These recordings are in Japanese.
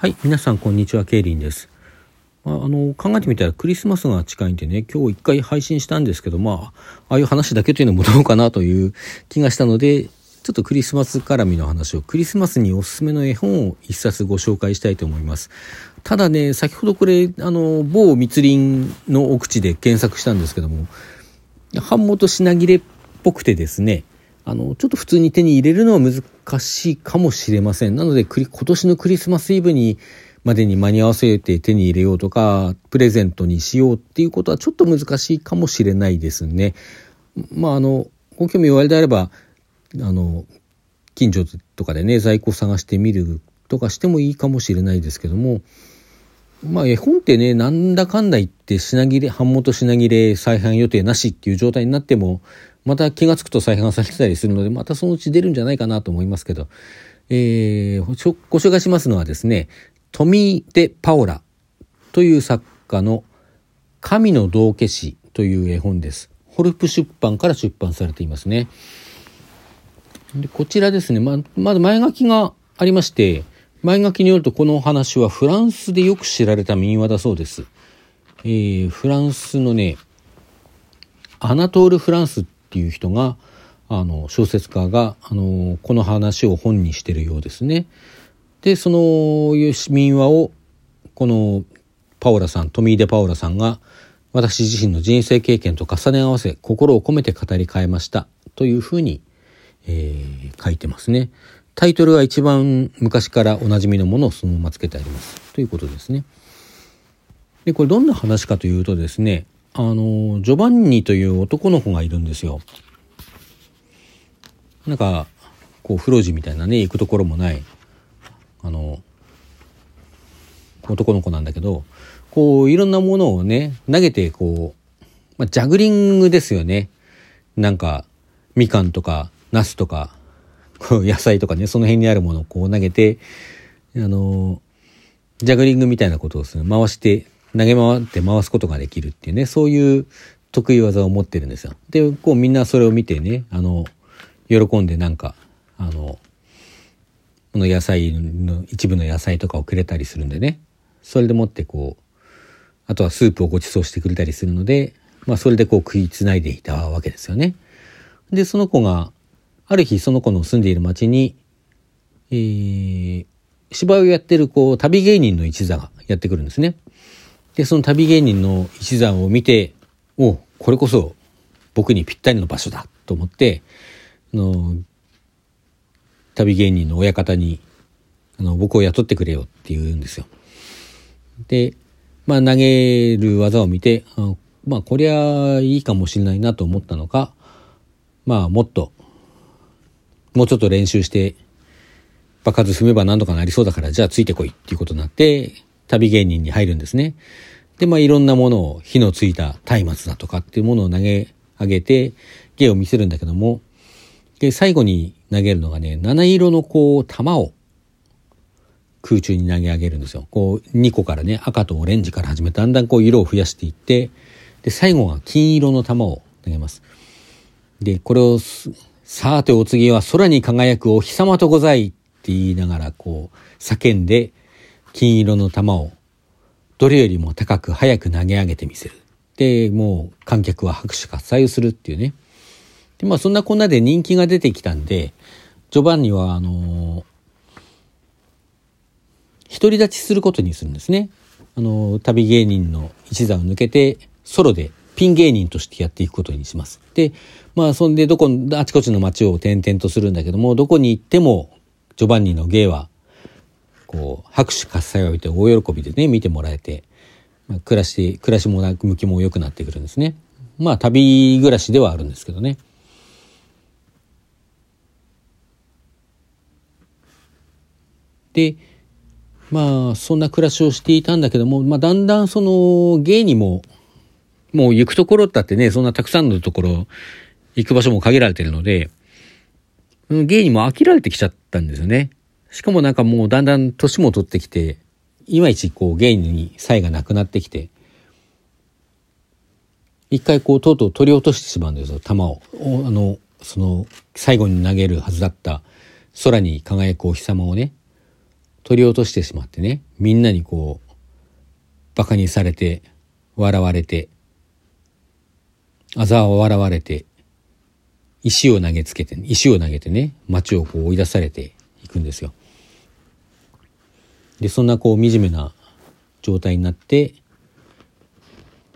はい、皆さんこんにちは、ケイリンです。まあ、あの考えてみたらクリスマスが近いんでね、今日一回配信したんですけど、まあ、ああいう話だけというのもどうかなという気がしたので、ちょっとクリスマス絡みの話を、クリスマスにおすすめの絵本を一冊ご紹介したいと思います。ただね、先ほどこれ、あの、某密林の奥地で検索したんですけども、版元品切れっぽくてですね、あの、ちょっと普通に手に入れるのは難しいかもしれません。なので、今年のクリスマスイブにまでに間に合わせて手に入れようとか、プレゼントにしようっていうことはちょっと難しいかもしれないですね。まあ、あの、ご興味おありであれば、あの、近所とかでね、在庫探してみるとかしてもいいかもしれないですけども、まあ絵本ってね、なんだかんだ言って品切れ、版元品切れ、再販予定なしっていう状態になっても、また気がつくと再販されてたりするので、またそのうち出るんじゃないかなと思いますけど、えー、ご紹介しますのはですね、トミー・デ・パオラという作家の神の道化師という絵本です。ホルプ出版から出版されていますね。でこちらですね、ま、まず前書きがありまして、前書きによるとこのお話はフランスでよく知られた民話だそうです。えー、フランスのね、アナトール・フランスっていう人が、あの、小説家が、あの、この話を本にしてるようですね。で、その民話を、このパオラさん、トミー・デ・パオラさんが、私自身の人生経験と重ね合わせ、心を込めて語り変えました。というふうに、えー、書いてますね。タイトルが一番昔からおなじみのものをそのままつけてあります。ということですね。で、これどんな話かというとですね、あの、ジョバンニという男の子がいるんですよ。なんか、こう、風呂地みたいなね、行くところもない、あの、男の子なんだけど、こう、いろんなものをね、投げて、こう、まあ、ジャグリングですよね。なんか、みかんとか、ナスとか、こう野菜とかね、その辺にあるものをこう投げて、あの、ジャグリングみたいなことをする、回して、投げ回って回すことができるっていうね、そういう得意技を持ってるんですよ。で、こうみんなそれを見てね、あの、喜んでなんか、あの、この野菜の、一部の野菜とかをくれたりするんでね、それでもってこう、あとはスープをご馳走してくれたりするので、まあそれでこう食いつないでいたわけですよね。で、その子が、ある日その子の住んでいる町に、えー、芝居をやってるこう旅芸人の一座がやってくるんですね。で、その旅芸人の一座を見て、おこれこそ僕にぴったりの場所だと思って、あの、旅芸人の親方に、あの、僕を雇ってくれよって言うんですよ。で、まあ投げる技を見て、あまあこりゃいいかもしれないなと思ったのか、まあもっと、もうちょっと練習して、爆発踏めば何とかなりそうだから、じゃあついてこいっていうことになって、旅芸人に入るんですね。で、まあいろんなものを、火のついた松明だとかっていうものを投げ上げて、芸を見せるんだけども、で、最後に投げるのがね、七色のこう、玉を空中に投げ上げるんですよ。こう、2個からね、赤とオレンジから始めて、だんだんこう色を増やしていって、で、最後は金色の玉を投げます。で、これを、さあてお次は空に輝くお日様とございって言いながら、こう、叫んで、金色の玉を、どれよりも高く早く投げ上げてみせる。で、もう観客は拍手喝采をするっていうね。で、まあそんなこんなで人気が出てきたんで、ジョバンニは、あの独り立ちすることにするんですね。あの、旅芸人の一座を抜けて、ソロでピン芸人としてやっていくことにします。で、まあ、そんでどこ、あちこちの街を転々とするんだけども、どこに行っても、ジョバンニの芸は、こう、拍手喝采を浴びて大喜びでね、見てもらえて、まあ、暮らし、暮らしも向きも良くなってくるんですね。まあ、旅暮らしではあるんですけどね。で、まあ、そんな暮らしをしていたんだけども、まあ、だんだんその、芸にも、もう行くところだってね、そんなたくさんのところ、行く場所も限られてるので、芸にも飽きられてきちゃったんですよね。しかもなんかもうだんだん年も取ってきて、いまいちこう芸に才がなくなってきて、一回こうとうとう取り落としてしまうんですよ、弾を。あの、その、最後に投げるはずだった空に輝くお日様をね、取り落としてしまってね、みんなにこう、馬鹿にされて、笑われて、あざを笑われて、石を投げつけて、石を投げてね、街をこう追い出されていくんですよ。で、そんなこう惨めな状態になって、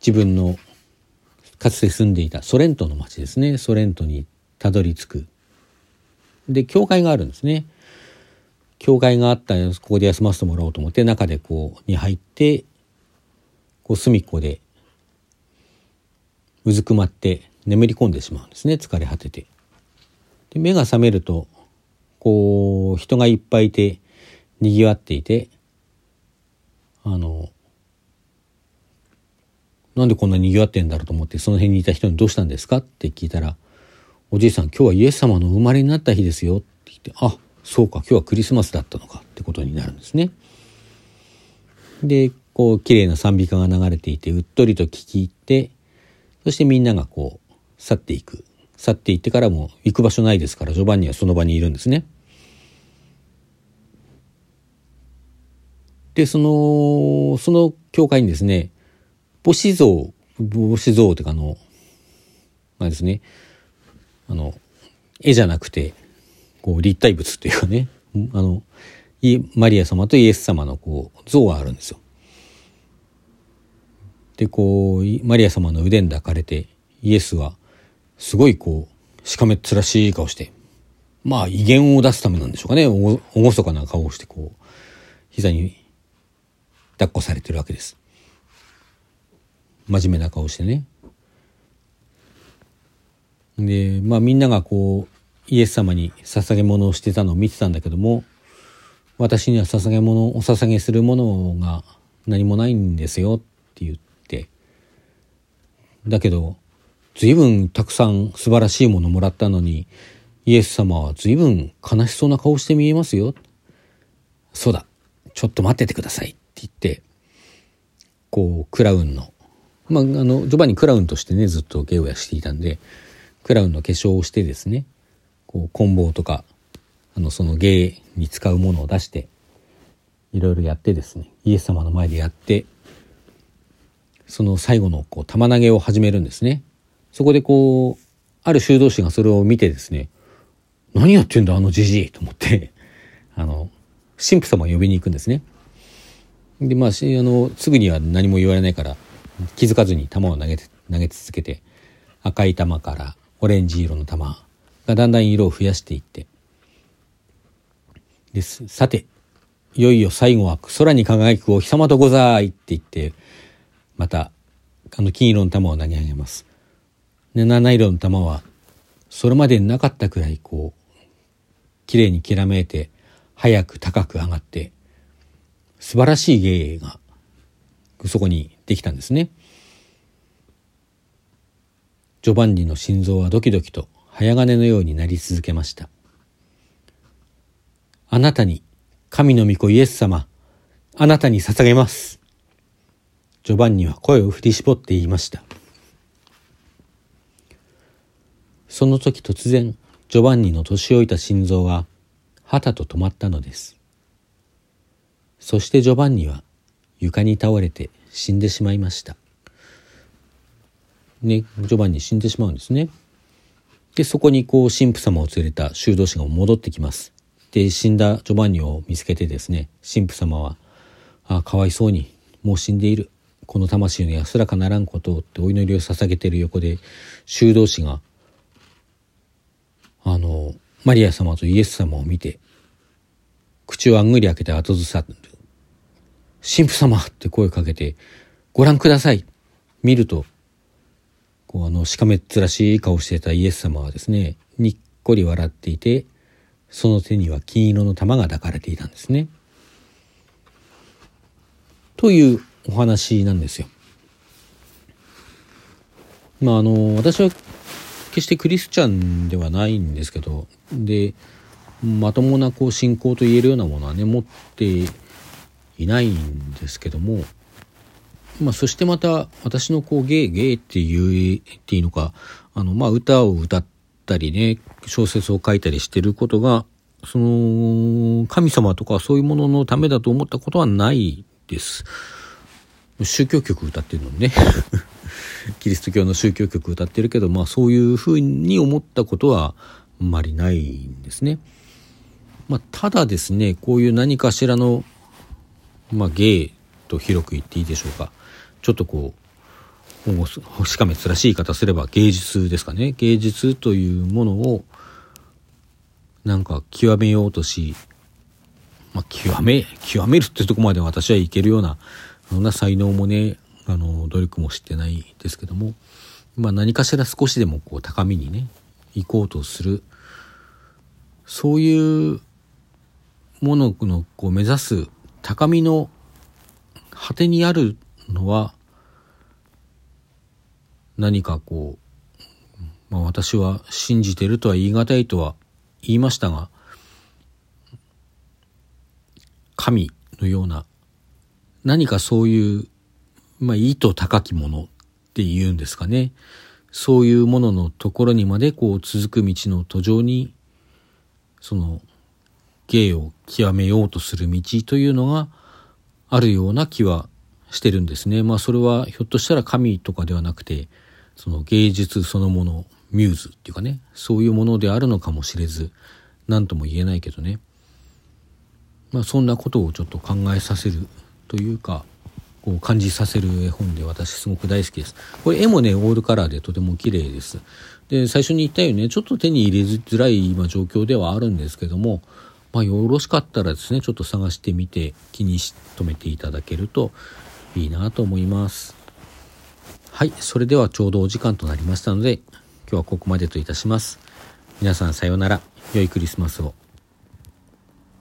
自分のかつて住んでいたソレントの町ですね、ソレントにたどり着く。で、教会があるんですね。教会があったら、ここで休ませてもらおうと思って、中でこう、に入って、こう、隅っこで、うずくまって眠り込んでしまうんですね、疲れ果てて。で目が覚めると、こう、人がいっぱいいて、賑わっていて、あの、なんでこんな賑わってんだろうと思って、その辺にいた人にどうしたんですかって聞いたら、おじいさん今日はイエス様の生まれになった日ですよって言って、あ、そうか今日はクリスマスだったのかってことになるんですね。でこう綺麗な賛美歌が流れていてうっとりと聞き入ってそしてみんながこう去っていく去っていってからも行く場所ないですから序盤にはその場にいるんですね。でそのその教会にですね母子像母子像というかあのあですね。あの絵じゃなくてこう立体物っていうかね。あのマリア様とイエス様のこう像があるんですよ。でこうマリア様の腕に抱かれてイエスはすごいこうしかめっ面しい顔してまあ威厳を出すためなんでしょうかね。おごそかな顔をしてこう膝に抱っこされてるわけです。真面目な顔してね。でまあみんながこうイエス様に捧げ物をしてたのを見てたんだけども私には捧げ物お捧げするものが何もないんですよって言ってだけど随分たくさん素晴らしいものもらったのにイエス様は随分悲しそうな顔して見えますよそうだちょっと待っててください言ってこうクラウンのまああのジョバンニクラウンとしてねずっと芸をやしていたんでクラウンの化粧をしてですねこう棍棒とかあのその芸に使うものを出していろいろやってですねイエス様の前でやってその最後のこう玉投げを始めるんですね。そこでこうある修道士がそれを見てですね何やってんだあのじじいと思ってあの神父様を呼びに行くんですね。でまああのすぐには何も言われないから気づかずに球を投げて投げ続けて赤い球からオレンジ色の球がだんだん色を増やしていってですさていよいよ最後は空に輝くお日様とございって言ってまたあの金色の玉を投げ上げます。で七色の玉はそれまでなかったくらいこう綺麗にきらめいて早く高く上がって素晴らしい芸がそこにできたんですね。ジョバンニの心臓はドキドキと早金のようになり続けました。あなたに、神の御子イエス様、あなたに捧げます。ジョバンニは声を振り絞って言いました。その時突然、ジョバンニの年老いた心臓が、はたと止まったのです。そしてジョバンニは床に倒れて死んでしまいました。ね、ジョバンニ死んでしまうんですね。で、そこにこう神父様を連れた修道士が戻ってきます。で、死んだジョバンニを見つけてですね、神父様は、ああ、かわいそうに、もう死んでいる。この魂の安らかならんことをってお祈りを捧げている横で、修道士が、あの、マリア様とイエス様を見て、口をあんぐり開けて後ずさ。神父様って声かけて、ご覧ください。見ると、こうあのしかめっ面しい顔してたイエス様はですねにっこり笑っていてその手には金色の玉が抱かれていたんですね。というお話なんですよ。まああの私は決してクリスチャンではないんですけどでまともなこう信仰と言えるようなものはね持っていないんですけどもまあ、そしてまた私のこう芸芸って言っていいのかあのまあ歌を歌ったりね小説を書いたりしてることがその、神様とかそういうもののためだと思ったことはないです。宗教曲歌ってるのにね。キリスト教の宗教曲歌ってるけど、まあそういうふうに思ったことはあんまりないんですね。まあただですね、こういう何かしらの、まあ芸と広く言っていいでしょうか。ちょっとこう、しかめつらしい言い方すれば芸術ですかね。芸術というものをなんか極めようとし、まあ、極め、極めるっていうとこまで私はいけるような、そんな才能もね、あの、努力もしてないですけども、まあ何かしら少しでもこう高みにね、行こうとする、そういうもののこう目指す高みの果てにあるのは、何かこう、まあ私は信じてるとは言い難いとは言いましたが神のような何かそういう、まあ、意図高きものっていうんですかね。そういうもののところにまでこう続く道の途上にその芸を極めようとする道というのがあるような気はしてるんですね。まあそれはひょっとしたら神とかではなくてその芸術そのものミューズっていうかねそういうものであるのかもしれず何とも言えないけどねまあそんなことをちょっと考えさせるというかこう感じさせる絵本で私すごく大好きです。これ絵もねオールカラーでとても綺麗です。で最初に言ったようにねちょっと手に入れづらい今状況ではあるんですけどもまあよろしかったらですねちょっと探してみて気に留めていただけるといいなと思います。はい、それではちょうどお時間となりましたので今日はここまでといたします。皆さんさようなら。良いクリスマスを。